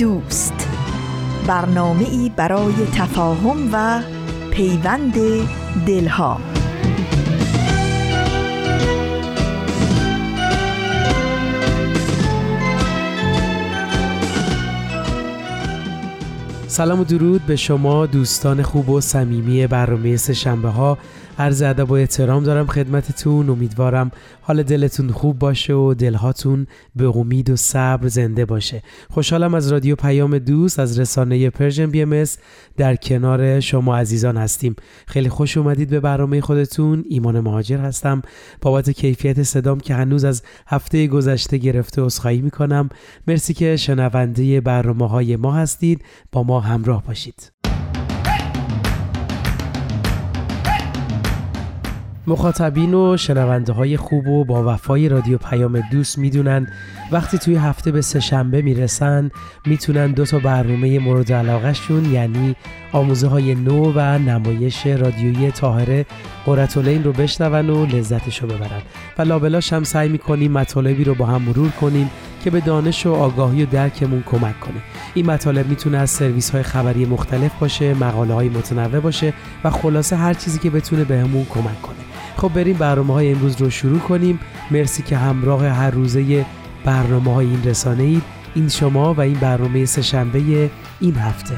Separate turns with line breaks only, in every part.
دوست. برنامه ای برای تفاهم و پیوند دلها.
سلام و درود به شما دوستان خوب و صمیمی برنامه سه ها عرض ادب و احترام دارم خدمتتون. امیدوارم حال دلتون خوب باشه و دلهاتون به امید و صبر زنده باشه. خوشحالم از رادیو پیام دوست از رسانه Persian BMS در کنار شما عزیزان هستیم. خیلی خوش اومدید به برنامه خودتون. ایمان مهاجر هستم. بابت کیفیت صدام که هنوز از هفته گذشته گرفته عذرخواهی می‌کنم. مرسی که شنونده برنامه های ما هستید. با ما همراه باشید. مخاطبین و شنونده های خوب و با وفای رادیو پیام دوست می‌دونن وقتی توی هفته به سهشنبه می‌رسن می‌تونن دو تا برنامه مورد علاقهشون یعنی آموزه های نو و نمایش رادیویی تاهره قرتولین رو بشنون و لذتش رو ببرن. و لابلاش هم سعی می‌کنیم مطالبی رو با هم مرور کنیم که به دانش و آگاهی و درکمون کمک کنه. این مطالب می‌تونه از سرویس های خبری مختلف باشه مقاله های متنوع باشه و خلاصه هر چیزی که بتونه بهمون کمک کنه. خب بریم برنامه های امروز رو شروع کنیم. مرسی که همراه هر روزه برنامه های این رسانه اید این شما و این برنامه سهشنبه این هفته.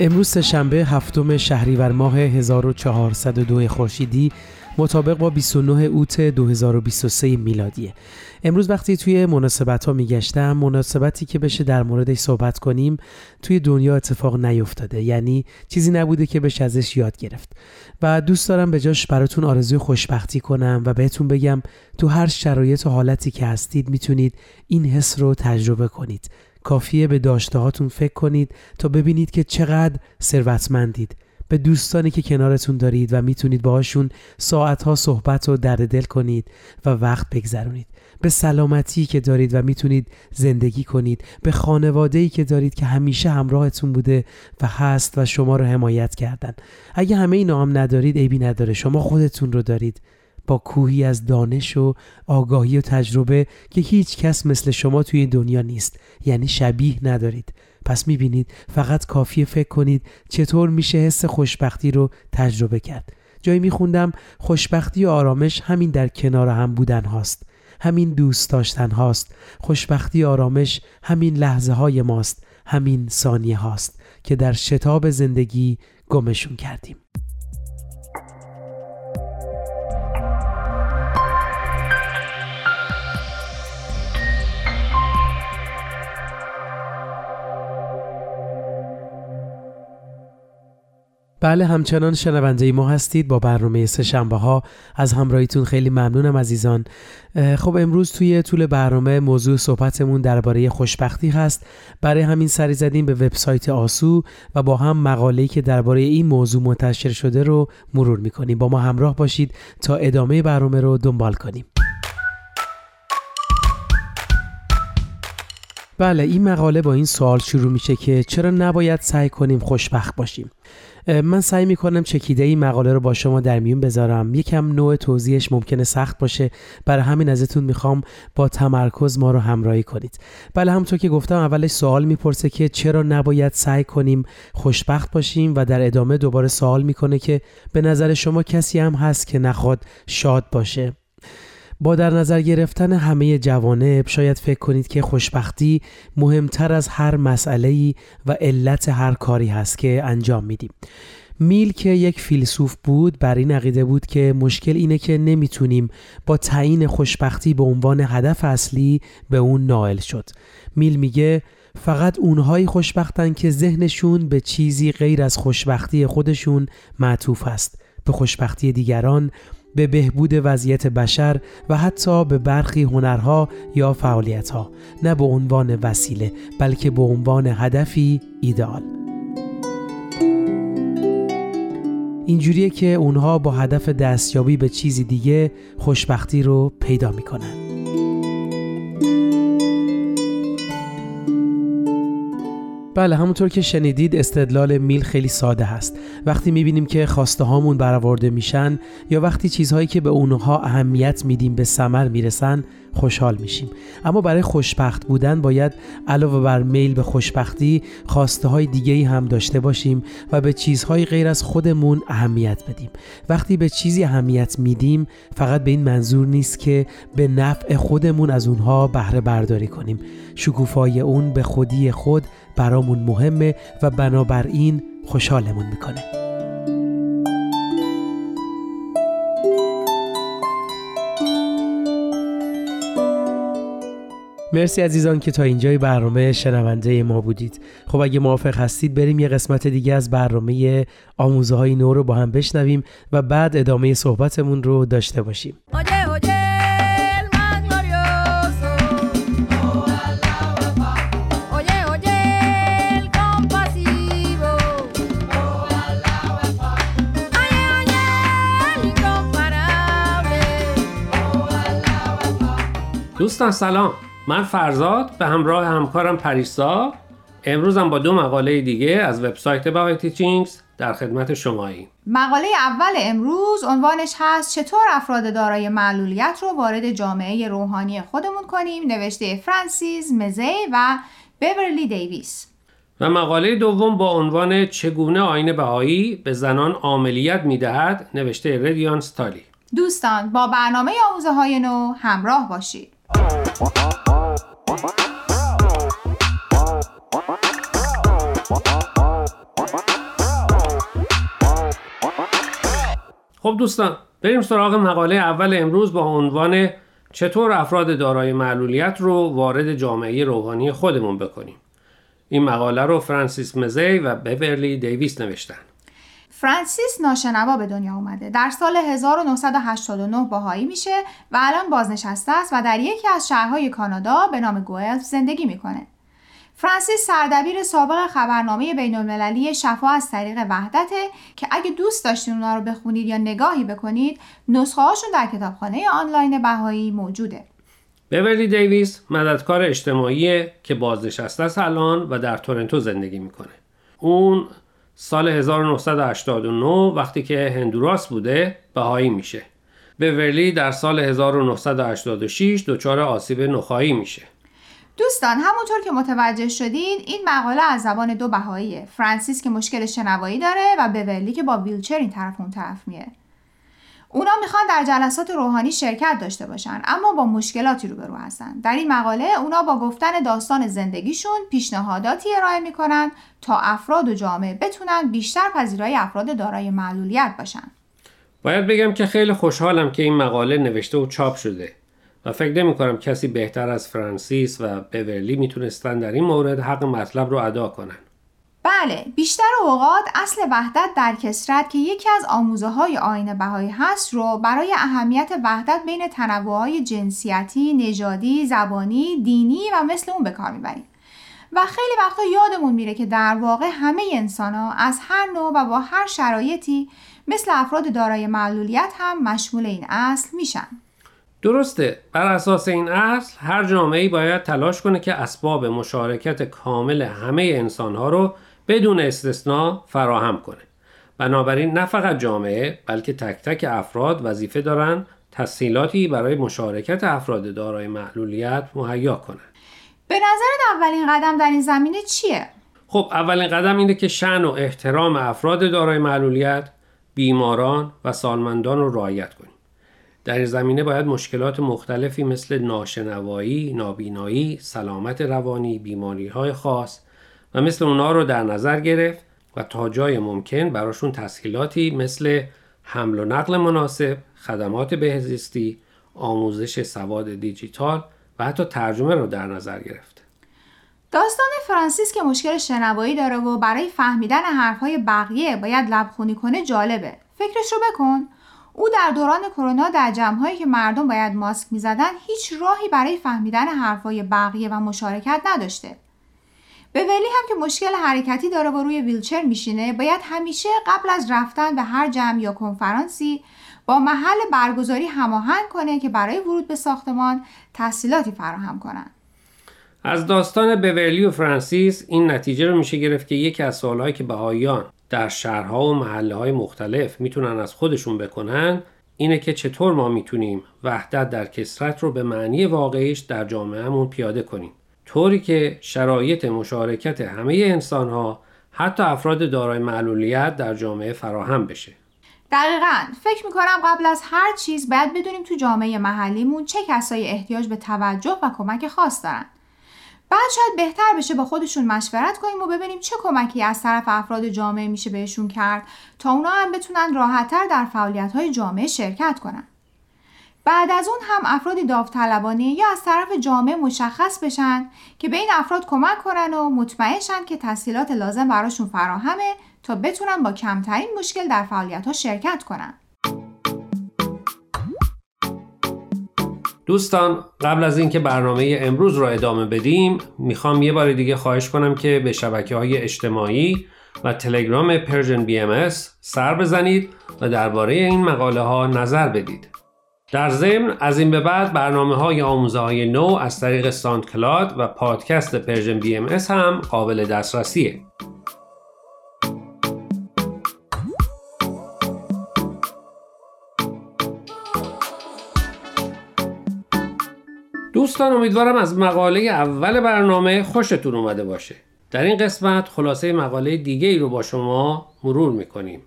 امروز سهشنبه هفتم شهریور ماه 1402 خورشیدی. مطابق با 29 اوت 2023 میلادیه. امروز وقتی توی مناسبت ها میگشتم مناسبتی که بشه در موردش صحبت کنیم توی دنیا اتفاق نیفتاده. یعنی چیزی نبوده که بشه ازش یاد گرفت. و دوست دارم به جاش براتون آرزوی خوشبختی کنم و بهتون بگم تو هر شرایط و حالتی که هستید می‌تونید این حس رو تجربه کنید. کافیه به داشته هاتون فکر کنید تا ببینید که چقدر ثروتمندید. به دوستانی که کنارتون دارید و می‌تونید باهاشون ساعتها صحبت و درد دل کنید و وقت بگذرونید. به سلامتی که دارید و می‌تونید زندگی کنید. به خانواده که دارید که همیشه همراهتون بوده و هست و شما رو حمایت کردن. اگه همه اینا هم ندارید عیبی نداره. شما خودتون رو دارید. با کوهی از دانش و آگاهی و تجربه که هیچ کس مثل شما توی دنیا نیست. یعنی شبیه ندارید. پس می‌بینید فقط کافیه فکر کنید چطور میشه حس خوشبختی رو تجربه کرد. جایی میخوندم خوشبختی و آرامش همین در کنار هم بودن هاست. همین دوست داشتن هاست. خوشبختی و آرامش همین لحظه های ماست. همین ثانیه هاست که در شتاب زندگی گمشون کردیم. بله همچنان شنونده ما هستید با برنامه سه شنبه ها. از همراهیتون خیلی ممنونم عزیزان. خب امروز توی طول برنامه موضوع صحبتمون درباره خوشبختی هست. برای همین سری زدیم به وبسایت آسو و با هم مقاله‌ای که درباره این موضوع منتشر شده رو مرور می‌کنیم. با ما همراه باشید تا ادامه برنامه رو دنبال کنیم. بله این مقاله با این سوال شروع میشه که چرا نباید سعی کنیم خوشبخت باشیم؟ من سعی می‌کنم چکیده این مقاله رو با شما در میون بذارم. یکم نوع توضیحش ممکنه سخت باشه. برای همین ازتون می‌خوام با تمرکز ما رو همراهی کنید. بله همونطور که گفتم اولش سوال می‌پرسه که چرا نباید سعی کنیم خوشبخت باشیم و در ادامه دوباره سوال می‌کنه که به نظر شما کسی هم هست که نخواد شاد باشه. با در نظر گرفتن همه جوانب شاید فکر کنید که خوشبختی مهمتر از هر مسئله و علت هر کاری هست که انجام میدیم. میل که یک فیلسوف بود بر این عقیده بود که مشکل اینه که نمی‌تونیم با تعیین خوشبختی به عنوان هدف اصلی به اون نائل شد. میل میگه فقط اونهایی خوشبختن که ذهنشون به چیزی غیر از خوشبختی خودشون معطوف است. به خوشبختی دیگران به بهبود وضعیت بشر و حتی به برخی هنرها یا فعالیتها نه به عنوان وسیله بلکه به عنوان هدفی ایدال اینجوریه که اونها با هدف دستیابی به چیزی دیگه خوشبختی رو پیدا می‌کنن. بله همونطور که شنیدید استدلال میل خیلی ساده هست. وقتی می‌بینیم که خواسته هامون برآورده میشن یا وقتی چیزهایی که به اونها اهمیت میدیم به ثمر می‌رسن خوشحال میشیم. اما برای خوشبخت بودن باید علاوه بر میل به خوشبختی خواسته های دیگه هم داشته باشیم و به چیزهای غیر از خودمون اهمیت بدیم. وقتی به چیزی اهمیت میدیم فقط به این منظور نیست که به نفع خودمون از اونها بهره برداری کنیم. شکوفای اون به خودی خود برامون مهمه و بنابراین خوشحالمون می‌کنه. مرسی عزیزان که تا اینجای برنامه شنونده ما بودید. خب اگه موافق هستید بریم یه قسمت دیگه از برنامه آموزه های نو رو با هم بشنویم و بعد ادامه صحبتمون رو داشته باشیم.
دوستان سلام. من فرزاد به همراه همکارم پریسا. امروزم با دو مقاله دیگه از وبسایت باقی تیچینگز در خدمت شماییم
مقاله اول امروز عنوانش هست چطور افراد دارای معلولیت رو وارد جامعه روحانی خودمون کنیم؟ نوشته فرانسیس مزی و بیورلی دیویس.
و مقاله دوم با عنوان چگونه آین بهایی به زنان عاملیت می‌دهد؟ نوشته ردیان ستالی.
دوستان با برنامه آموزه های نو همراه باشید.
خب دوستان بریم سراغ مقاله اول امروز با عنوان چطور افراد دارای معلولیت رو وارد جامعه روحانی خودمون بکنیم. این مقاله رو فرانسیس مزی و بیورلی دیویس نوشتن.
فرانسیس ناشنوا به دنیا اومده. در سال 1989 باهایی میشه و الان بازنشسته است و در یکی از شهرهای کانادا به نام گوئلف زندگی می‌کنه. فرانسیس سردبیر سابق خبرنامه بین المللی شفا از طریق وحدته که اگه دوست داشتین اونا رو بخونید یا نگاهی بکنید نسخه هاشون در کتابخانه آنلاین بهایی موجوده.
بیورلی دیویس مددکار اجتماعی که بازنشسته است الان و در تورنتو زندگی می‌کنه. اون سال 1989 وقتی که هندوراس بوده بهایی میشه. بیورلی در سال 1986 دچار آسیب نخایی میشه.
دوستان همونطور که متوجه شدید این مقاله از زبان دو بهاییه. فرانسیس که مشکل شنوایی داره و بورلی که با ویلچر این طرف اون طرف میه. اونا می‌خوان در جلسات روحانی شرکت داشته باشن اما با مشکلاتی روبرو هستن در این مقاله اونا با گفتن داستان زندگیشون پیشنهاداتی ارائه می‌کنن تا افراد و جامعه بتونن بیشتر پذیرای افراد دارای معلولیت باشن
باید بگم که خیلی خوشحالم که این مقاله نوشته و چاپ شده و فکر نمی کنم کسی بهتر از فرانسیس و بورلی می‌تونستن در این مورد حق مطلب رو ادا کنن.
بله بیشتر اوقات اصل وحدت در کسرت که یکی از آموزه های آین بهایی هست رو برای اهمیت وحدت بین تنوع های جنسیتی، نژادی، زبانی، دینی و مثل اون به کار می‌بریم. و خیلی وقتا یادمون میره که در واقع همه انسان ها از هر نوع و با هر شرایطی مثل افراد دارای معلولیت هم مشمول این اصل میشن.
درسته بر اساس این اصل هر جامعه باید تلاش کنه که اسباب مشارکت کامل همه انسانها رو بدون استثنا فراهم کنه بنابراین نه فقط جامعه بلکه تک تک افراد وظیفه دارن تسهیلاتی برای مشارکت افراد دارای معلولیت مهیا کنند.
به نظرت اولین قدم در این زمینه چیه؟
خب اولین قدم اینه که شن و احترام افراد دارای معلولیت، بیماران و سالمندان رو رعایت کنیم. در این زمینه باید مشکلات مختلفی مثل ناشنوایی، نابینایی، سلامت روانی، بیماری های خاص و مثل اونا رو در نظر گرفت و تا جای ممکن براشون تسهیلاتی مثل حمل و نقل مناسب، خدمات بهزیستی، آموزش سواد دیجیتال و حتی ترجمه رو در نظر گرفت.
داستان فرانسیس که مشکل شنوایی داره و برای فهمیدن حرفهای بقیه باید لبخونی کنه جالبه. فکرش رو بکن. او در دوران کرونا در جمعهایی که مردم باید ماسک می‌زدن هیچ راهی برای فهمیدن حرفای بقیه و مشارکت نداشته به ولی هم که مشکل حرکتی داره و روی ویلچر میشینه باید همیشه قبل از رفتن به هر جمع یا کنفرانسی با محل برگزاری هماهنگ کنه که برای ورود به ساختمان تحصیلاتی فراهم کنن.
از داستان بورلی و فرانسیس این نتیجه رو میشه گرفت که یکی از سوالهایی که بهاییان در شهرها و محله های مختلف می‌تونن از خودشون بکنن اینه که چطور ما می‌تونیم وحدت در کسرت رو به معنی واقعیش در جامعهمون پیاده کنیم. طوری که شرایط مشارکت همه انسان ها حتی افراد دارای معلولیت در جامعه فراهم بشه.
دقیقا. فکر می‌کنم قبل از هر چیز باید بدونیم تو جامعه محلیمون چه کسایی احتیاج به توجه و کمک خاص دارن. بعد شاید بهتر بشه با خودشون مشورت کنیم و ببینیم چه کمکی از طرف افراد جامعه میشه بهشون کرد تا اونا هم بتونن راحتتر در فعالیت های جامعه شرکت کنن. بعد از اون هم افرادی داوطلبانه یا از طرف جامعه مشخص بشن که به این افراد کمک کنن و مطمئن شن که تسهیلات لازم براشون فراهمه تا بتونن با کمترین مشکل در فعالیت ها شرکت کنن.
دوستان قبل از اینکه برنامه امروز را ادامه بدیم می‌خوام یه بار دیگه خواهش کنم که به شبکه های اجتماعی و تلگرام Persian BMS سر بزنید و درباره این مقاله ها نظر بدید. در ضمن از این به بعد برنامه های آموزه های نو از طریق SoundCloud و پادکست Persian BMS هم قابل دسترسیه. دوستان امیدوارم از مقاله اول برنامه خوشتون اومده باشه در این قسمت خلاصه مقاله دیگه ای رو با شما مرور می‌کنیم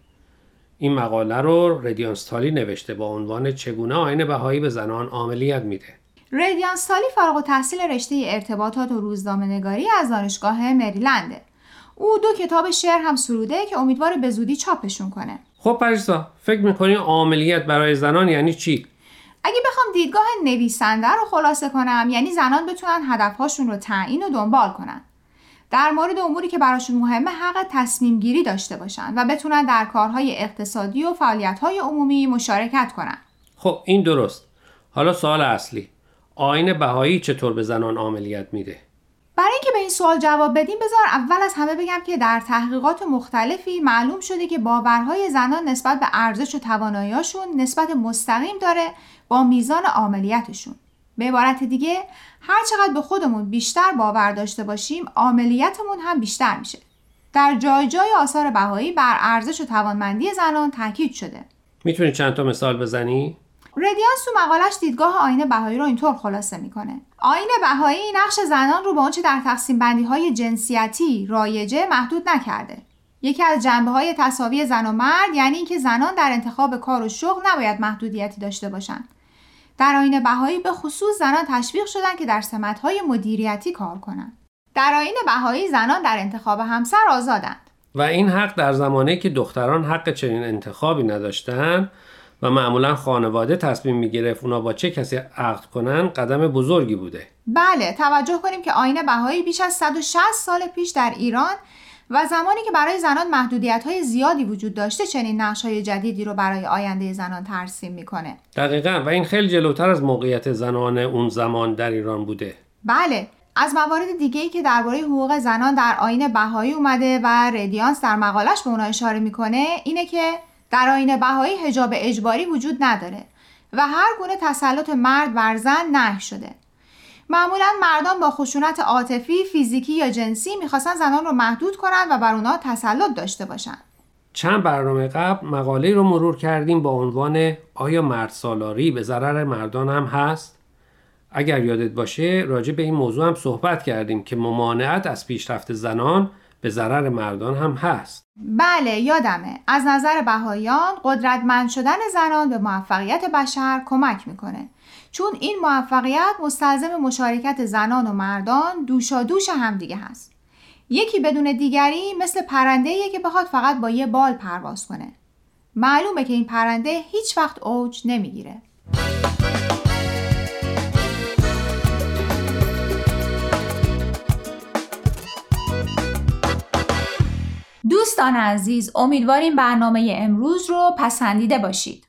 این مقاله رو ردیانستالی نوشته با عنوان چگونه آین بهایی به زنان عملیات میده.
ردیانستالی فارغ و تحصیل رشته ارتباطات و روزنامه نگاری از دانشگاه مریلنده او دو کتاب شعر هم سروده که امیدوار به زودی چاپشون کنه.
خب پریسا فکر می‌کنی عملیات برای زنان یعنی چی؟
اگه بخوام دیدگاه نویسنده رو خلاصه کنم یعنی زنان بتونن هدفهاشون رو تعیین و دنبال کنن. در مورد اموری که براشون مهمه حق تصمیم گیری داشته باشن و بتونن در کارهای اقتصادی و فعالیت‌های عمومی مشارکت کنن.
خب این درست. حالا سوال اصلی آین بهایی چطور به زنان عملیات میده؟
برای اینکه به این سوال جواب بدیم بذار اول از همه بگم که در تحقیقات مختلفی معلوم شده که باورهای زنان نسبت به ارزش و تواناییاشون نسبت مستقیم داره با میزان عملیاتشون به عبارت دیگه هر چقدر به خودمون بیشتر باور داشته باشیم عملیاتمون هم بیشتر میشه. در جای جای آثار بهایی بر ارزش و توانمندی زنان تاکید شده.
می‌تونی چند تا مثال بزنی؟
ردیانس تو مقالش دیدگاه آینه بهایی رو اینطور خلاصه می‌کنه. آینه بهایی نقش زنان رو به آنچه در تقسیم بندی های جنسیتی رایجه محدود نکرده. یکی از جنبه های تصاوی زن و مرد یعنی اینکه زنان در انتخاب کار و شغل نباید محدودیتی داشته باشند. در آین بهایی به خصوص زنان تشویق شدن که در های مدیریتی کار کنند. در آین بهایی زنان در انتخاب همسر آزادند.
و این حق در زمانی که دختران حق چنین انتخابی نداشتند و معمولا خانواده تصمیم می‌گرفت اونا با چه کسی عقد کنن قدم بزرگی بوده.
بله توجه کنیم که آین بهایی بیش از 160 سال پیش در ایران و زمانی که برای زنان محدودیت های زیادی وجود داشته چنین نقش های جدیدی رو برای آینده زنان ترسیم می‌کنه.
دقیقا. و این خیلی جلوتر از موقعیت زنان اون زمان در ایران بوده.
بله. از موارد دیگه ای که درباره حقوق زنان در آین بهایی اومده و ردیانس در مقالش به اونا اشاره می‌کنه اینه که در آین بهایی حجاب اجباری وجود نداره و هر گونه تسلط مرد بر زن نه شده. معمولا مردان با خشونت عاطفی، فیزیکی یا جنسی می‌خواستن زنان رو محدود کنند و بر اونا تسلط داشته باشند.
چند برنامه قبل مقاله رو مرور کردیم با عنوان آیا مرد سالاری به ضرر مردان هم هست؟ اگر یادت باشه راجع به این موضوع هم صحبت کردیم که ممانعت از پیشرفت زنان به ضرر مردان هم هست.
بله یادمه. از نظر بهایان قدرتمند شدن زنان به موفقیت بشر کمک می‌کنه. چون این موفقیت مستلزم مشارکت زنان و مردان دوشا دوش همدیگه هست. یکی بدون دیگری مثل پرنده که بخواد فقط با یه بال پرواز کنه. معلومه که این پرنده هیچ وقت اوج نمی‌گیره. دوستان عزیز امیدواریم برنامه امروز رو پسندیده باشید.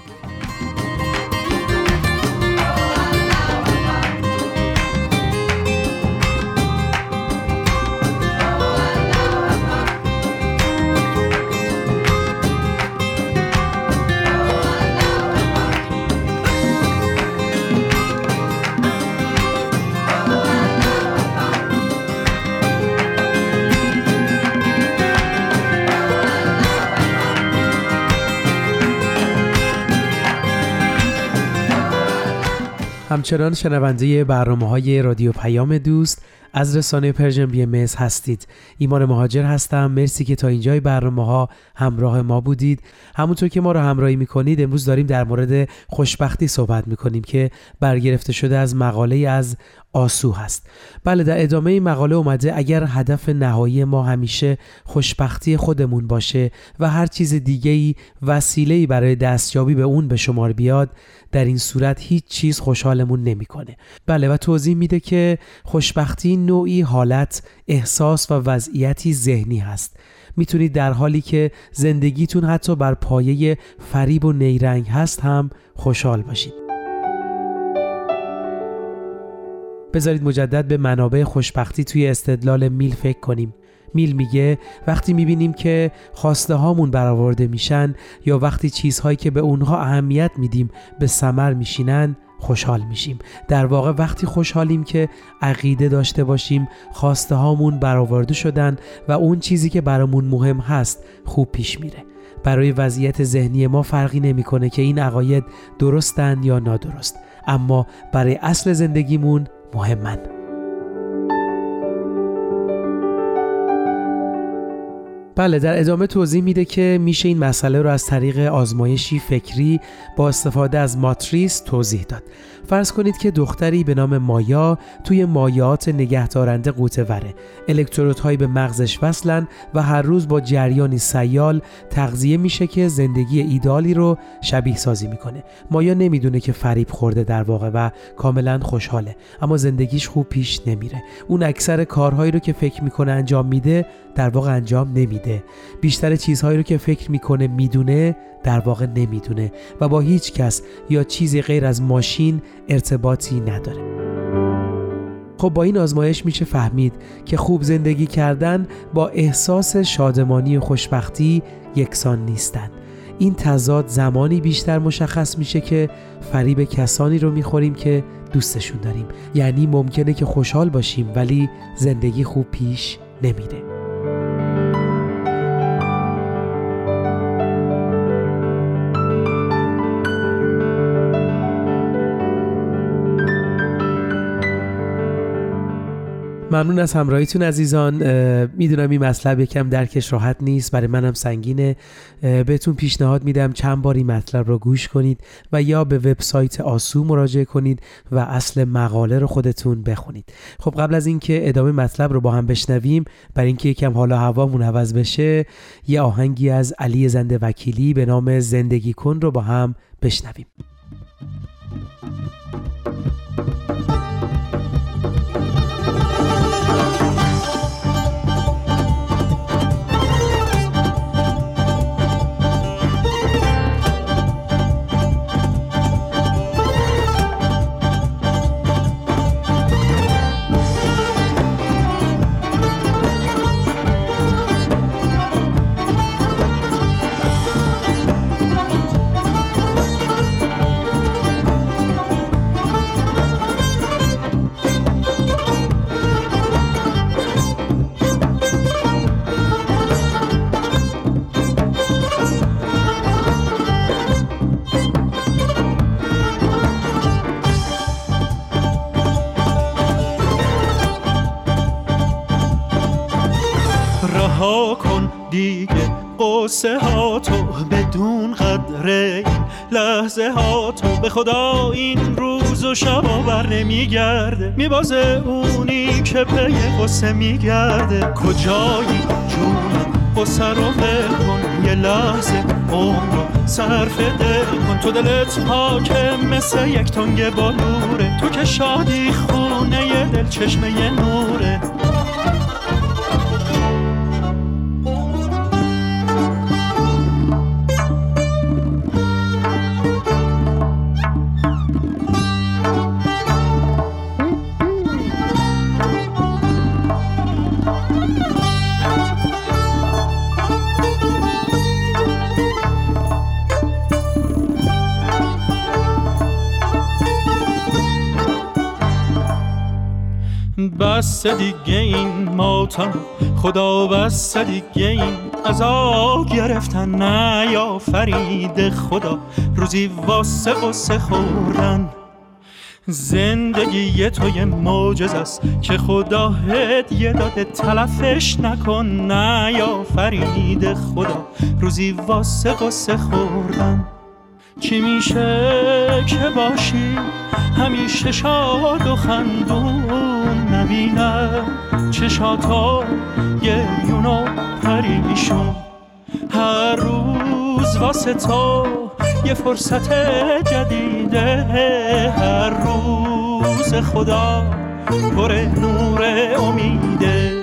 همچنان شنونده برنامه های رادیو پیام دوست از رسانه Persian BMS هستید. ایمان مهاجر هستم. مرسی که تا اینجای برنامه ها همراه ما بودید. همونطور که ما رو همراهی می‌کنید امروز داریم در مورد خوشبختی صحبت می‌کنیم که برگرفته شده از مقاله از آسو هست. بله در ادامه این مقاله اومده اگر هدف نهایی ما همیشه خوشبختی خودمون باشه و هر چیز دیگه ای وسیله برای دستیابی به اون به شمار بیاد در این صورت هیچ چیز خوشحالمون نمی‌کنه. بله و توضیح میده که خوشبختی نوعی حالت، احساس و وضعیتی ذهنی هست. می‌تونید در حالی که زندگیتون حتی بر پایه فریب و نیرنگ هست هم خوشحال باشید. بذارید مجدد به منابع خوشبختی توی استدلال میل فکر کنیم. میل میگه وقتی می‌بینیم که خواسته هامون برآورده میشن یا وقتی چیزهایی که به اونها اهمیت میدیم به سمر میشینن خوشحال میشیم. در واقع وقتی خوشحالیم که عقیده داشته باشیم خواسته هامون برآورده شدن و اون چیزی که برامون مهم هست خوب پیش میره. برای وضعیت ذهنی ما فرقی نمی‌کنه که این عقاید درستن یا نادرست. اما برای اصل زندگیمون مهمن. بله در ادامه توضیح میده که میشه این مسئله رو از طریق آزمایشی فکری با استفاده از ماتریس توضیح داد. فرض کنید که دختری به نام مایا توی مایات نگهدارنده قوطه وره. الکترودهایی به مغزش وصلن و هر روز با جریانی سیال تغذیه میشه که زندگی ایدالی رو شبیه سازی می‌کنه. مایا نمی‌دونه که فریب خورده در واقع و کاملا خوشحاله اما زندگیش خوب پیش نمیره. اون اکثر کارهایی رو که فکر می‌کنه انجام میده در واقع انجام نمیده. بیشتر چیزهایی رو که فکر می‌کنه می‌دونه در واقع نمی‌دونه. و با هیچ کس یا چیزی غیر از ماشین ارتباطی نداره. خب با این آزمایش میشه فهمید که خوب زندگی کردن با احساس شادمانی و خوشبختی یکسان نیستند. این تضاد زمانی بیشتر مشخص میشه که فریب کسانی رو می‌خوریم که دوستشون داریم. یعنی ممکنه که خوشحال باشیم ولی زندگی خوب پیش نمیره. ممنون از همراهیتون عزیزان. می‌دونم این مطلب یکم درکش راحت نیست. برای منم سنگینه. بهتون پیشنهاد میدم چند بار این مطلب رو گوش کنید و یا به وبسایت آسو مراجعه کنید و اصل مقاله رو خودتون بخونید. خب قبل از اینکه ادامه مطلب رو با هم بشنویم برای اینکه یکم حالا هوامون عوض بشه یه آهنگی از علی زنده وکیلی به نام زندگی کن رو با هم بشنویم.
قصه ها تو بدون قدر لحظه ها تو به خدا این روز و شب بر نمیگرده. میبازه اونی که پی قصه میگرده. کجایی جون قصه رو کن یه لحظه. عمر رو صرف دل کن. تو دلت پاکه مثل یک تنگ بالوره تو که شادی خونه دل چشمه نوره. بس دیگه این ماتم خدا بس دیگه این عذاب گرفتن نه یا فرید خدا. روزی واسه قصه خوردن زندگی تو یه معجز است که خدا هدیه داده تلفش نکن نه یا فرید خدا. روزی واسه قصه خوردن. چی میشه که باشی؟ همیشه شاد و خندون. نبینم چشاتا گریون و پریشون هر روز واسه تو یه فرصت جدیده. هر روز خدا پر نور امیده.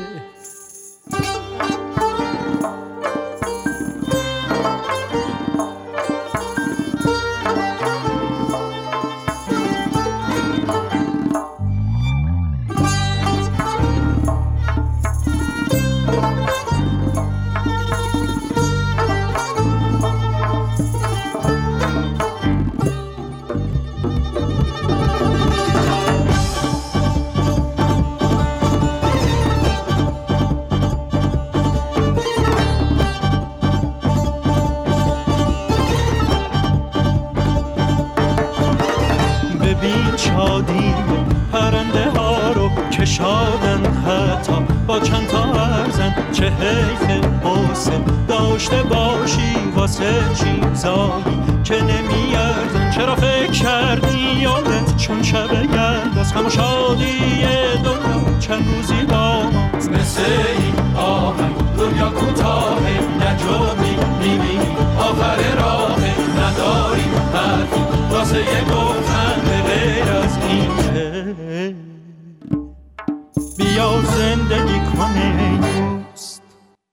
داشته باشی واسه چیزایی که نمیارزن چرا فکر کردی یادت چون شب گرد از همو شادی دنیا چند روزی با ما مثل این آهنگ دنیا کوتاه نجومی می‌بینی. آخر راه نداری حرفی. واسه یه گفتن به غیر از این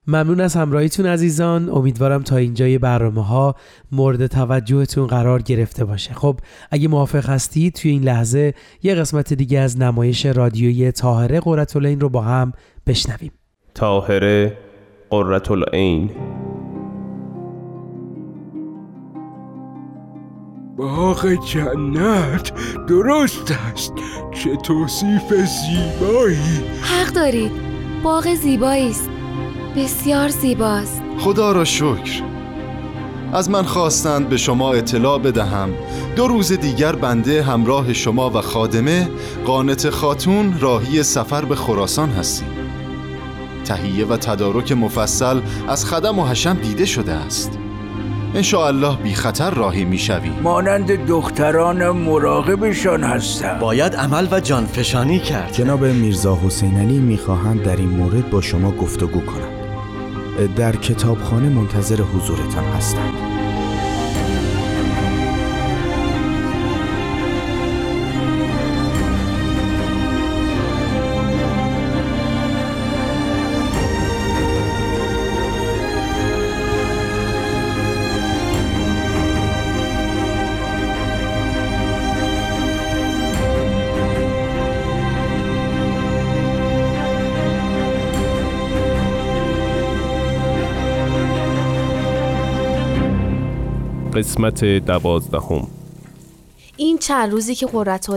ممنون از همراهیتون عزیزان. امیدوارم تا اینجای برنامه ها مورد توجهتون قرار گرفته باشه. خب اگه موافق هستید توی این لحظه یه قسمت دیگه از نمایش رادیویی تاهره قرتالعین رو با هم بشنویم.
تاهره قرتالعین
باغ جنت درست است. چه توصیف زیبایی.
حق دارید. باغ زیبایی است بسیار زیباست.
خدا را شکر. از من خواستند به شما اطلاع بدهم. دو روز دیگر بنده همراه شما و خادمه قانت خاتون راهی سفر به خراسان هستیم. تهیه و تدارک مفصل از خدم و حشم دیده شده است. الله بی خطر راهی می شوی.
مانند دختران مراقبشان هستم.
باید عمل و جانفشانی کرد.
جناب میرزا حسین علی می‌خواهند در این مورد با شما گفتگو کنند. در کتابخانه منتظر حضورتان هستند.
قسمت دوازدهم.
این چند روزی که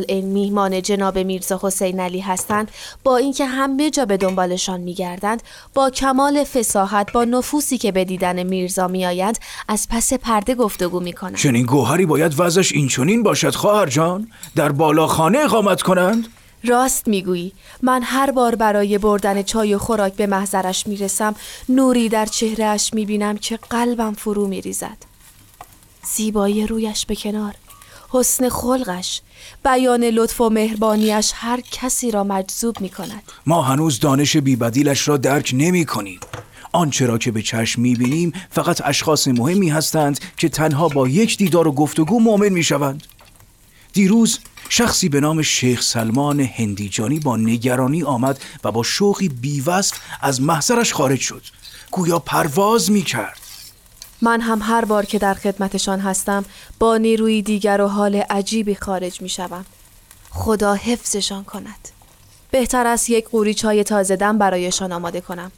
این میهمان جناب میرزا حسین علی هستند با اینکه همه جا به دنبالشان میگردند با کمال فساحت با نفوسی که به دیدن میرزا میآیند از پس پرده گفتگو می‌کنند.
چنین گوهری باید وضعش این چنین باشد خواهر جان. در بالا خانه اقامت کنند.
راست می‌گویی. من هر بار برای بردن چای و خوراک به محضرش می‌رسم نوری در چهرهش می‌بینم که قلبم فرو میریزد. زیبایی رویش به کنار. حسن خلقش بیان لطف و مهربانیش هر کسی را مجذوب می کند
ما هنوز دانش بیبدیلش را درک نمی کنیم آنچه را که به چشم می بینیم فقط اشخاص مهمی هستند که تنها با یک دیدار و گفتگو مؤمن می شوند دیروز شخصی به نام شیخ سلمان هندیجانی با نگرانی آمد و با شوقی بیوصف از محضرش خارج شد. گویا پرواز می کرد
من هم هر بار که در خدمتشان هستم با نیروی دیگر و حال عجیبی خارج می شوم. خدا حفظشان کند. بهتر است یک قوری چای تازه دم برایشان آماده کنم.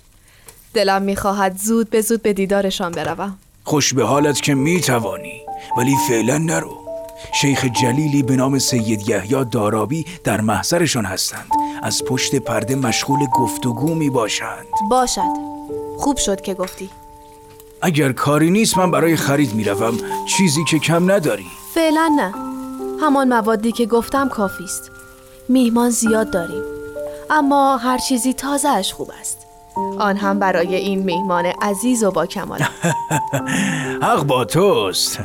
دلم می‌خواهد زود به زود به دیدارشان بروم.
خوش به حالت که می توانی ولی فعلا نرو. شیخ جلیلی به نام سید یحیی دارابی در محضرشان هستند. از پشت پرده مشغول گفتگو می باشند.
باشد. خوب شد که گفتی.
اگر کاری نیست من برای خرید می‌روم. چیزی که کم نداری.
فعلا نه. همان موادی که گفتم کافی است. میهمان زیاد داریم. اما هر چیزی تازه اش خوب است. آن هم برای این میهمان عزیز و با کمال.
حق با توست.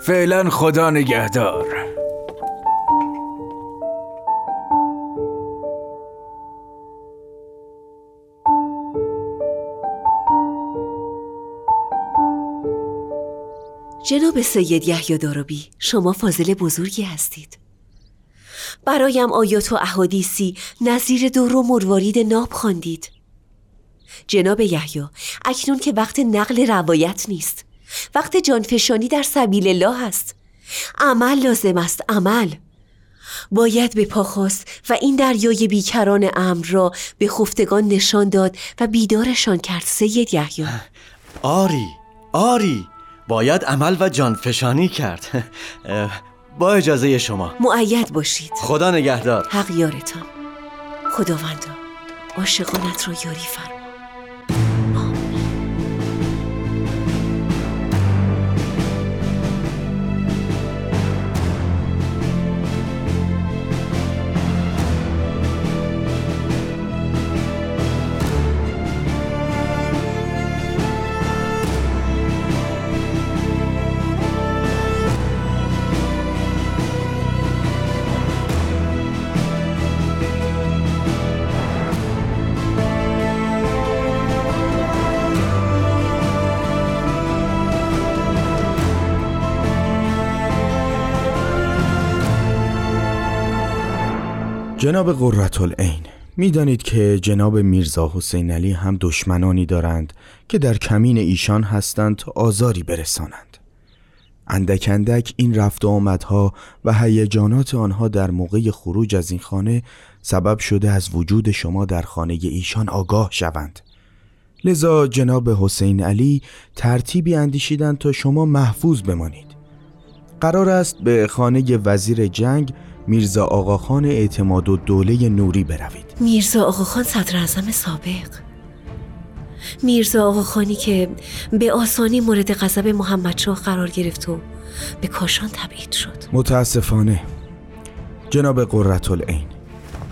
فعلا خدا نگهدار.
جناب سید یحیی دارابی شما فاضل بزرگی هستید. برایم آیات و احادیثی نظیر دور و مروارید ناب خواندید. جناب یحیی اکنون که وقت نقل روایت نیست. وقت جانفشانی در سبیل الله است. عمل لازم است عمل. باید به پا و این دریای بیکران امر را به خفتگان نشان داد و بیدارشان کرد سید یحیی.
آری آری. باید عمل و جانفشانی کرد. با اجازه شما.
معید باشید.
خدا نگهدار.
حق یارتان. خداوندا عاشقانت را یاری فرما.
جناب قررت العین می‌دانید که جناب میرزا حسین علی هم دشمنانی دارند که در کمین ایشان هستند تا آزاری برسانند. اندک اندک این رفت و آمدها و هیجانات آنها در موقع خروج از این خانه سبب شده از وجود شما در خانه ایشان آگاه شوند. لذا جناب حسین علی ترتیبی اندیشیدند تا شما محفوظ بمانید. قرار است به خانه وزیر جنگ میرزا آقاخان اعتماد و دوله نوری بروید.
میرزا آقاخان صدر اعظم سابق. میرزا آقاخانی که به آسانی مورد غضب محمدشاه قرار گرفت و به کاشان تبعید شد.
متاسفانه. جناب قررت العین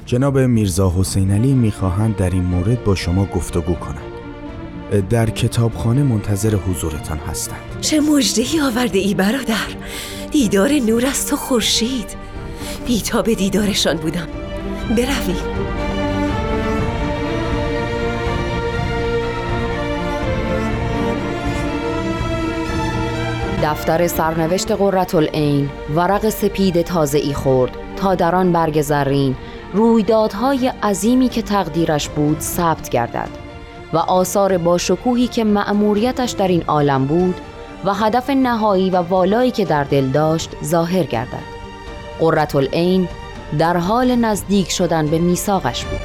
جناب میرزا حسین علی می‌خواهند در این مورد با شما گفتگو کنند. در کتابخانه منتظر حضورتان هستند.
چه مجدهی آورده ای برادر؟ دیدار نور از تو خورشید. به دیدارشان بودم. برویم
دفتر سرنوشت قررت العین ورق سپید تازه ای خورد تا در آن برگ زرین. رویدادهای عظیمی که تقدیرش بود ثبت گردد و آثار باشکوهی که مأموریتش در این عالم بود و هدف نهایی و والایی که در دل داشت ظاهر گردد. قررت العین در حال نزدیک شدن به میثاقش بود.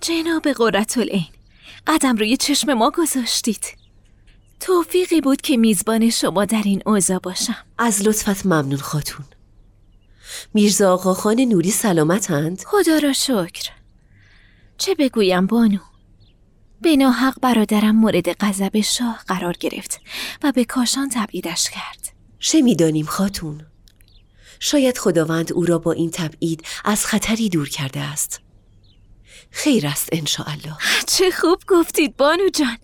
جناب قررت العین قدم روی چشم ما گذاشتید. توفیقی بود که میزبان شما در این اوضاع باشم.
از لطفت ممنون خاتون. میرزا آقاخان نوری سلامتند؟
خدا را شکر. چه بگویم بانو؟ به ناحق برادرم مورد غضب شاه قرار گرفت و به کاشان تبعیدش کرد.
چه می‌دانیم خاتون. شاید خداوند او را با این تبعید از خطری دور کرده است. خیر است الله
چه خوب گفتید بانو جان.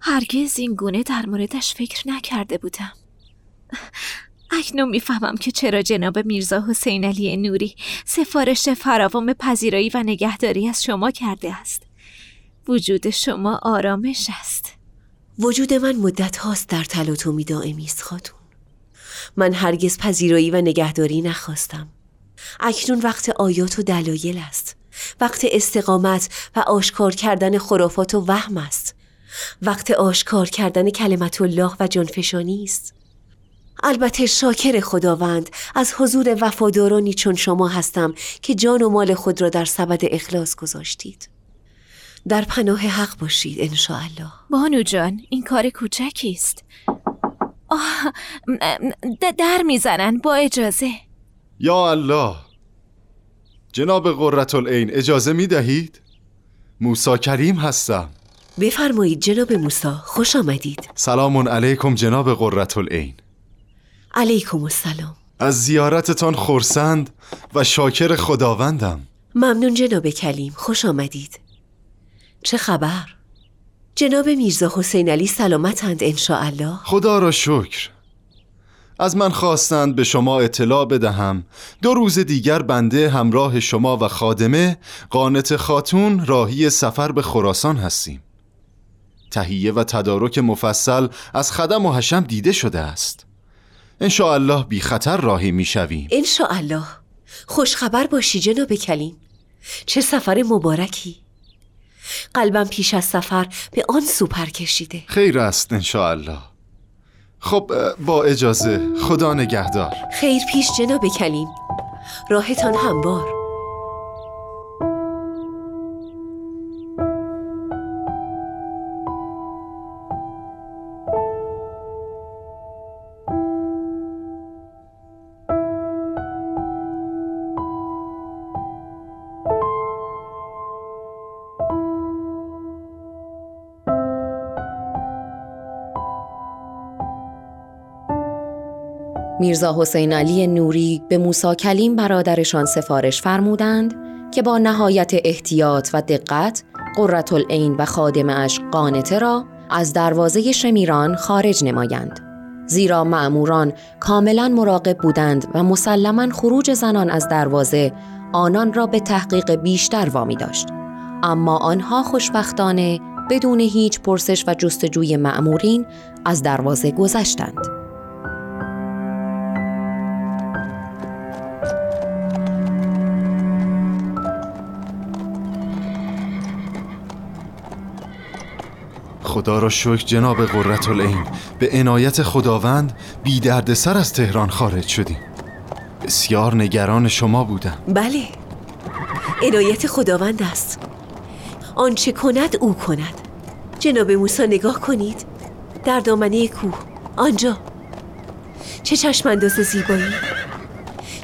هرگز این گونه در موردش فکر نکرده بودم. اکنون می‌فهمم که چرا جناب میرزا حسین علی نوری سفارش فراوان پذیرایی و نگهداری از شما کرده است. وجود شما آرامش است.
وجود من مدت هاست در تلاطمی دائمی است خاتون. من هرگز پذیرایی و نگهداری نخواستم. اکنون وقت آیات و دلایل است. وقت استقامت و آشکار کردن خرافات و وهم است. وقت آشکار کردن کلمت الله و جانفشانی است. البته شاکر خداوند از حضور وفادارانی چون شما هستم که جان و مال خود را در سبد اخلاص گذاشتید. در پناه حق باشید انشاءالله.
بانو جان این کار کوچکی است. آه در می‌زنن با اجازه.
یا الله. جناب قررت العین اجازه می دهید؟ موسا کریم هستم.
بفرمایید جناب موسا خوش آمدید.
سلام علیکم جناب قررت العین
علیکم السلام.
از زیارتتان خورسند و شاکر خداوندم.
ممنون جناب کلیم خوش آمدید. چه خبر؟ جناب میرزا حسین علی سلامتند الله
خدا را شکر. از من خواستند به شما اطلاع بدهم. دو روز دیگر بنده همراه شما و خادمه قانت خاتون راهی سفر به خراسان هستیم. تهیه و تدارک مفصل از خدم و حشم دیده شده است. الله بی خطر راهی می شویم.
الله خوش خبر باشی جناب کلیم. چه سفر مبارکی. قلبم پیش از سفر به آن سوپر کشیده.
خیر است الله خب با اجازه خدا نگهدار.
خیر پیش جناب کلیم. راهتان هموار.
میرزا حسین علی نوری به موسا کلیم برادرشان سفارش فرمودند که با نهایت احتیاط و دقت قررت العین و خادمش قانته را از دروازه شمیران خارج نمایند. زیرا معموران کاملا مراقب بودند و مسلما خروج زنان از دروازه آنان را به تحقیق بیشتر وامی داشت. اما آنها خوشبختانه بدون هیچ پرسش و جستجوی معمورین از دروازه گذشتند.
خدا را شکر جناب قررت العین. به عنایت خداوند بی درد سر از تهران خارج شدیم. بسیار نگران شما بودم.
بله. عنایت خداوند است. آنچه کند او کند. جناب موسی نگاه کنید. در دامنه کوه. آنجا. چه چشمانداز زیبایی.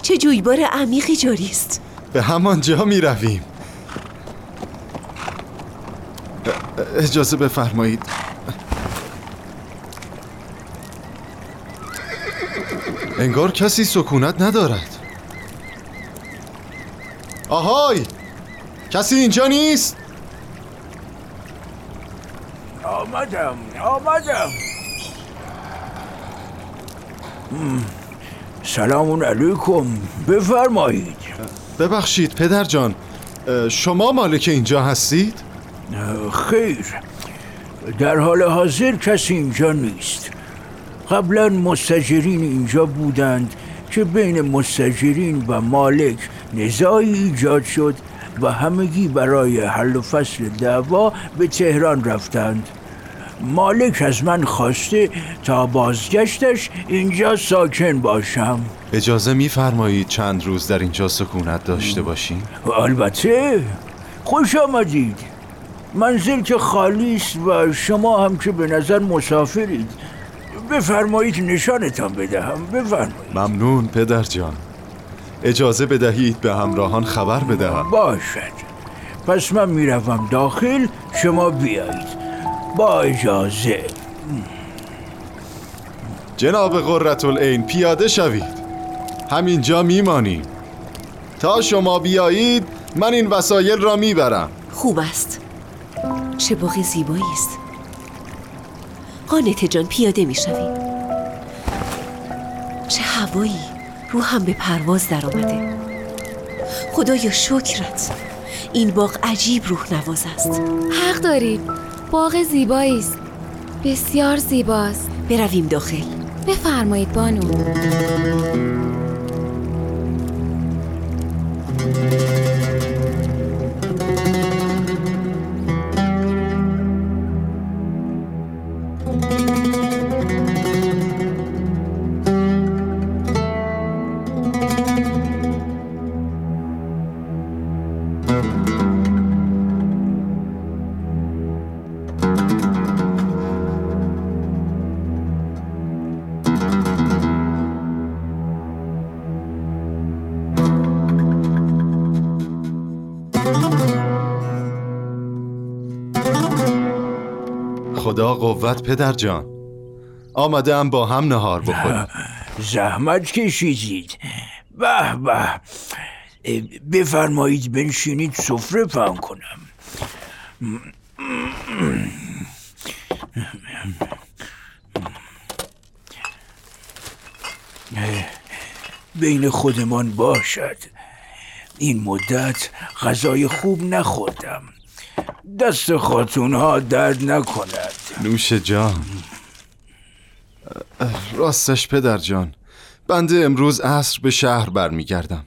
چه جویبار عمیقی جاری است
به همان جا می رویم اجازه بفرمایید. انگار کسی سکونت ندارد. آهای! کسی اینجا نیست!
آمدم آمدم. سلام علیکم. بفرمایید.
ببخشید پدر جان. شما مالک اینجا هستید؟
خیر. در حال حاضر کسی اینجا نیست. قبلا مستجرین اینجا بودند که بین مستجرین و مالک نزاعی ایجاد شد و همگی برای حل و فصل دعوا به تهران رفتند. مالک از من خواسته تا بازگشتش اینجا ساکن باشم.
اجازه میفرمایید چند روز در اینجا سکونت داشته باشیم؟
البته. خوش آمدید. منزل که خالی است و شما هم که به نظر مسافرید بفرمایید نشانتان بدهم بفرمایید.
ممنون پدر جان. اجازه بدهید به همراهان خبر بدهم.
باشد. پس من می‌روم داخل شما بیایید. با اجازه.
جناب قررت العین پیاده شوید. همینجا میمانیم تا شما بیایید من این وسایل را می‌برم.
خوب است. چه باغ زیبایی است. قانت جان پیاده می‌شویم چه هوایی روحم به پرواز در آمده خدایا شکرت. این باغ عجیب روح نواز است.
حق دارید. باغ زیبایی است. بسیار زیباست.
برویم داخل.
بفرمایید بانو.
پدر جان. آمده ام با هم نهار بخوریم.
زحمت کشیدید. به به. بفرمایید بنشینید سفره پهن کنم. بین خودمان باشد. این مدت غذای خوب نخوردم. دست خاتون ها درد نکند.
نوش جان. راستش پدر جان بنده امروز عصر به شهر برمیگردم.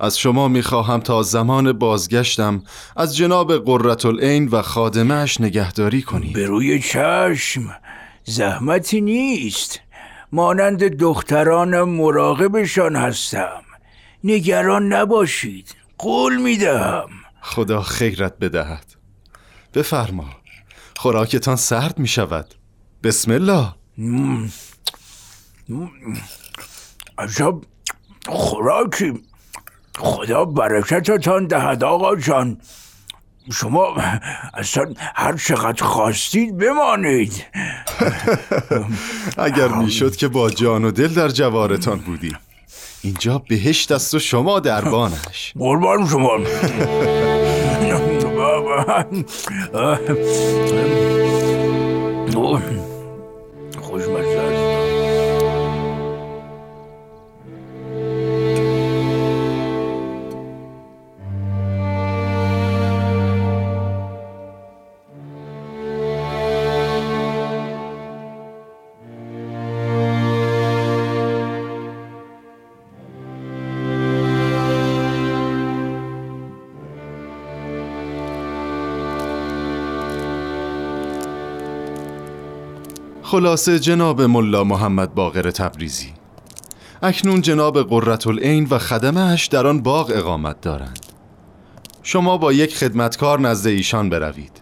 از شما می‌خواهم تا زمان بازگشتم از جناب قررت العین و خادمش نگهداری کنید
به روی چشم زحمتی نیست. مانند دختران مراقبشان هستم. نگران نباشید. قول می‌دهم.
خدا خیرت بدهد. بفرما. خوراکتان سرد می شود. بسم الله.
عجب خوراکی. خدا برکتتان دهد آقا جان. شما اصلا هر چقدر خواستید بمانید.
اگر می‌شد که با جان و دل در جوارتان بودی. اینجا بهشت است و شما دربانش.
قربان شما. Uh, um, oh.
خلاصه جناب ملا محمد باقر تبریزی. اکنون جناب قررت العین و خدمهش در آن باغ اقامت دارند. شما با یک خدمتکار نزد ایشان بروید.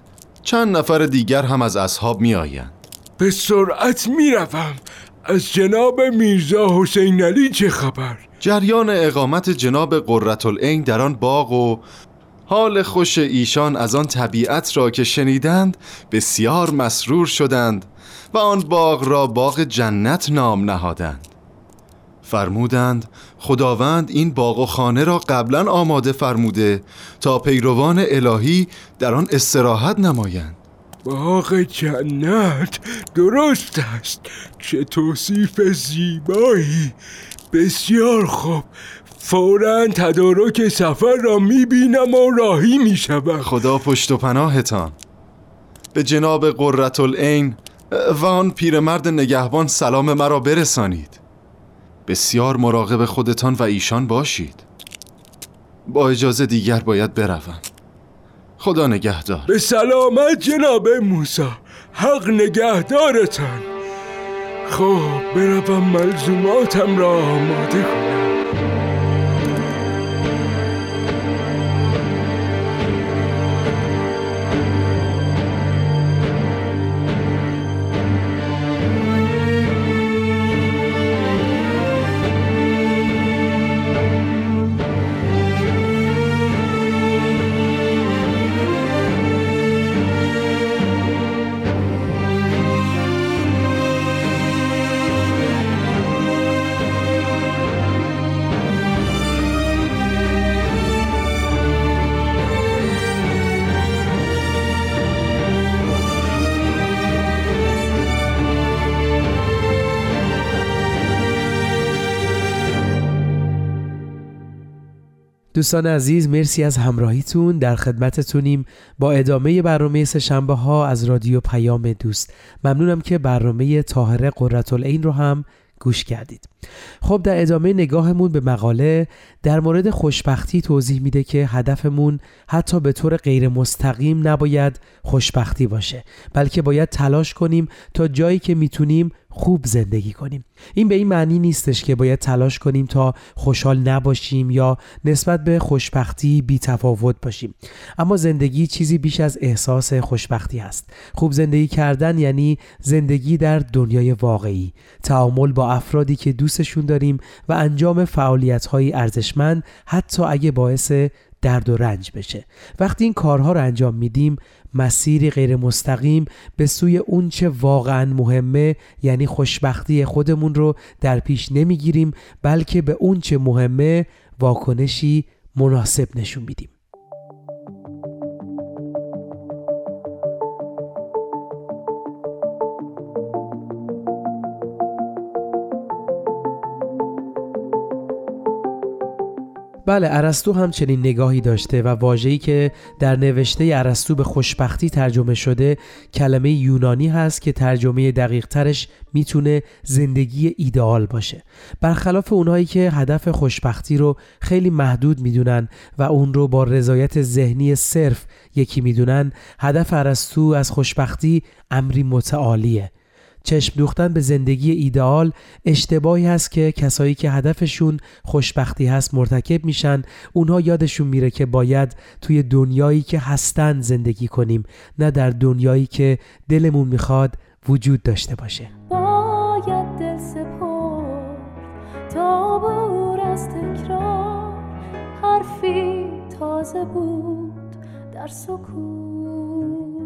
چند نفر دیگر هم از اصحاب می آیند
به سرعت می روم از جناب میرزا حسین علی چه خبر؟
جریان اقامت جناب قررت العین در آن باغ و حال خوش ایشان از آن طبیعت را که شنیدند بسیار مسرور شدند. و آن باغ را باغ جنت نام نهادند. فرمودند خداوند این باغ و خانه را قبلا آماده فرموده تا پیروان الهی در آن استراحت نمایند.
باغ جنت درست است. چه توصیف زیبایی. بسیار خوب. فورا تدارک سفر را می‌بینم و راهی می‌شوم.
خدا پشت و پناهتان. به جناب قررت العین و آن پیرمرد نگهبان سلام مرا برسانید. بسیار مراقب خودتان و ایشان باشید. با اجازه دیگر باید بروم. خدا نگهدار.
به سلامت جناب موسا حق نگهدارتان. خب بروم ملزوماتم را آماده کنم.
دوستان عزیز مرسی از همراهیتون. در خدمتتونیم با ادامه برنامه سهشنبه ها از رادیو پیام دوست. ممنونم که برنامه طاهره قرتالعین رو هم گوش کردید. خب در ادامه نگاهمون به مقاله در مورد خوشبختی توضیح میده که هدفمون حتی به طور غیر مستقیم نباید خوشبختی باشه بلکه باید تلاش کنیم تا جایی که می‌تونیم خوب زندگی کنیم. این به این معنی نیستش که باید تلاش کنیم تا خوشحال نباشیم یا نسبت به خوشبختی بی تفاوت باشیم. اما زندگی چیزی بیش از احساس خوشبختی هست. خوب زندگی کردن یعنی زندگی در دنیای واقعی. تعامل با افرادی که دوستشون داریم و انجام فعالیت های ارزشمند حتی اگه باعث درد و رنج بشه. وقتی این کارها رو انجام میدیم مسیری غیر مستقیم به سوی اونچه واقعا مهمه یعنی خوشبختی خودمون رو در پیش نمی‌گیریم بلکه به اونچه مهمه واکنشی مناسب نشون میدیم. بله ارسطو هم چنین نگاهی داشته و واژه‌ای که در نوشته ارسطو به خوشبختی ترجمه شده کلمه یونانی هست که ترجمه دقیق ترش می‌تونه زندگی ایدئال باشه. برخلاف اونهایی که هدف خوشبختی رو خیلی محدود می‌دونن و اون رو با رضایت ذهنی صرف یکی می‌دونن هدف ارسطو از خوشبختی امری متعالیه. چشم دوختن به زندگی ایدئال اشتباهی هست که کسایی که هدفشون خوشبختی هست مرتکب میشن. اونها یادشون میره که باید توی دنیایی که هستن زندگی کنیم نه در دنیایی که دلمون می‌خواد وجود داشته باشه.
باید دل سپرد تا بور از تکرار. حرفی تازه بود در سکوت.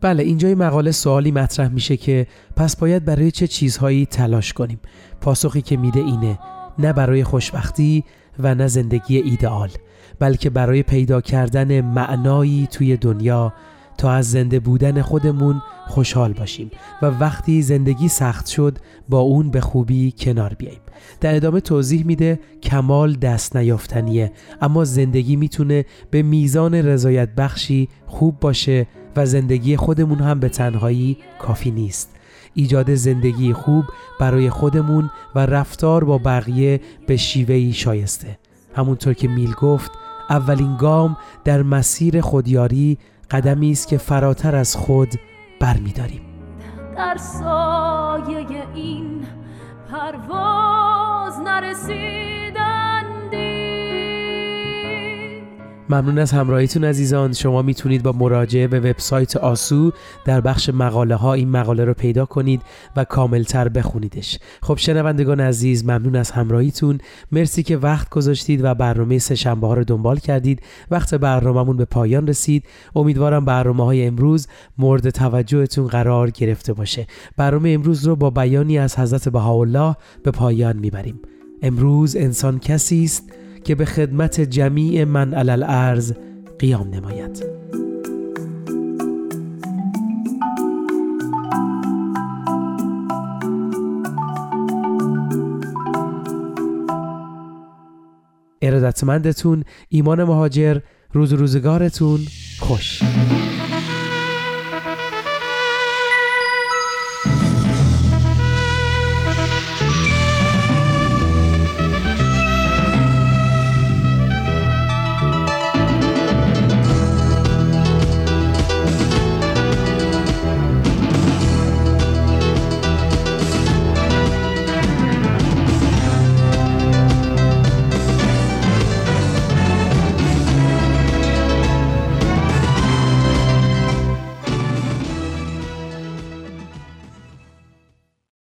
بله اینجای مقاله سوالی مطرح میشه که پس باید برای چه چیزهایی تلاش کنیم؟ پاسخی که میده اینه نه برای خوشبختی و نه زندگی ایدئال بلکه برای پیدا کردن معنایی توی دنیا تا از زنده بودن خودمون خوشحال باشیم و وقتی زندگی سخت شد با اون به خوبی کنار بیاییم. در ادامه توضیح میده کمال دست نیافتنیه اما زندگی می‌تونه به میزان رضایت بخشی خوب باشه و زندگی خودمون هم به تنهایی کافی نیست. ایجاد زندگی خوب برای خودمون و رفتار با بقیه به شیوهی شایسته. همونطور که میل گفت اولین گام در مسیر خودیاری قدمی است که فراتر از خود برمیداریم.
در سایه این پرواز نرسیدندی
ممنون از همراهیتون عزیزان. شما می‌تونید با مراجعه به وبسایت آسو در بخش مقاله ها این مقاله رو پیدا کنید و کاملتر بخونیدش. خب شنوندگان عزیز ممنون از همراهیتون. مرسی که وقت گذاشتید و برنامه سه شنبه ها رو دنبال کردید. وقت برنامهمون به پایان رسید. امیدوارم برنامه های امروز مورد توجهتون قرار گرفته باشه. برنامه امروز رو با بیانی از حضرت بهاءالله به پایان می‌بریم. امروز انسان کسی است که به خدمت جمیع من علل ارز قیام نماید. ارادتمندتون ایمان مهاجر روز روزگارتون خوش.